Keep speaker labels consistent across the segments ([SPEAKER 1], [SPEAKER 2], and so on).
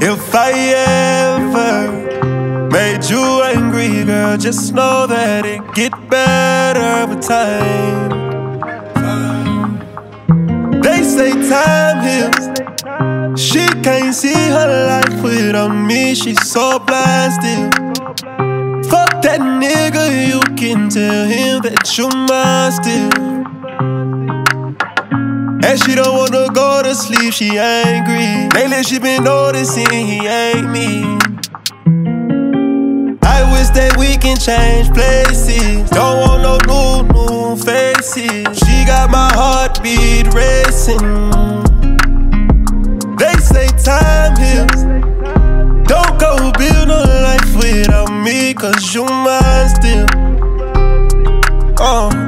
[SPEAKER 1] I ever made you angry, girl, just know that it get better with time. They say time heals. She can't see her life without me, she's so blasted. Fuck that nigga, you can tell him that you mine still. And she don't wanna go to sleep, she angry. Lately she been noticing he ain't me. I wish that we can change places. Don't want no new, new faces. She got my heartbeat racing. They say time heals. Don't go build a life without me, cause you mine still. Uh,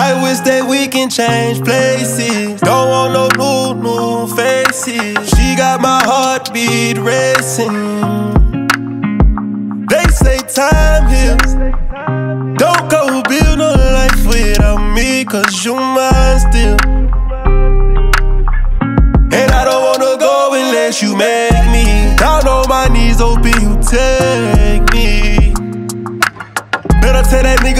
[SPEAKER 1] I wish that we can change places. Don't want no new, new faces. She got my heartbeat racing. They say time heals. Don't go build a life without me, cause you mine still. And I don't wanna go unless you make me. Down on my knees, open, you take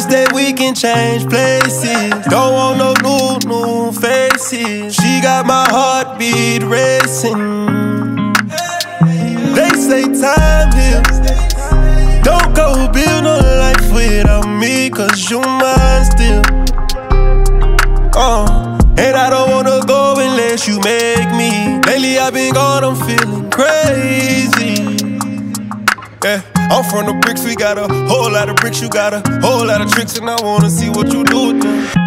[SPEAKER 1] Wish that we can change places. Don't want no new, new faces. She got my heartbeat racing. They say time heals. Don't go build a life without me, cause you mine still. Uh, and I don't wanna go unless you make me. Lately I've been gone, I'm feeling crazy. I'm from the bricks, we got a whole lot of bricks, you got a whole lot of tricks, and I wanna see what you do with them.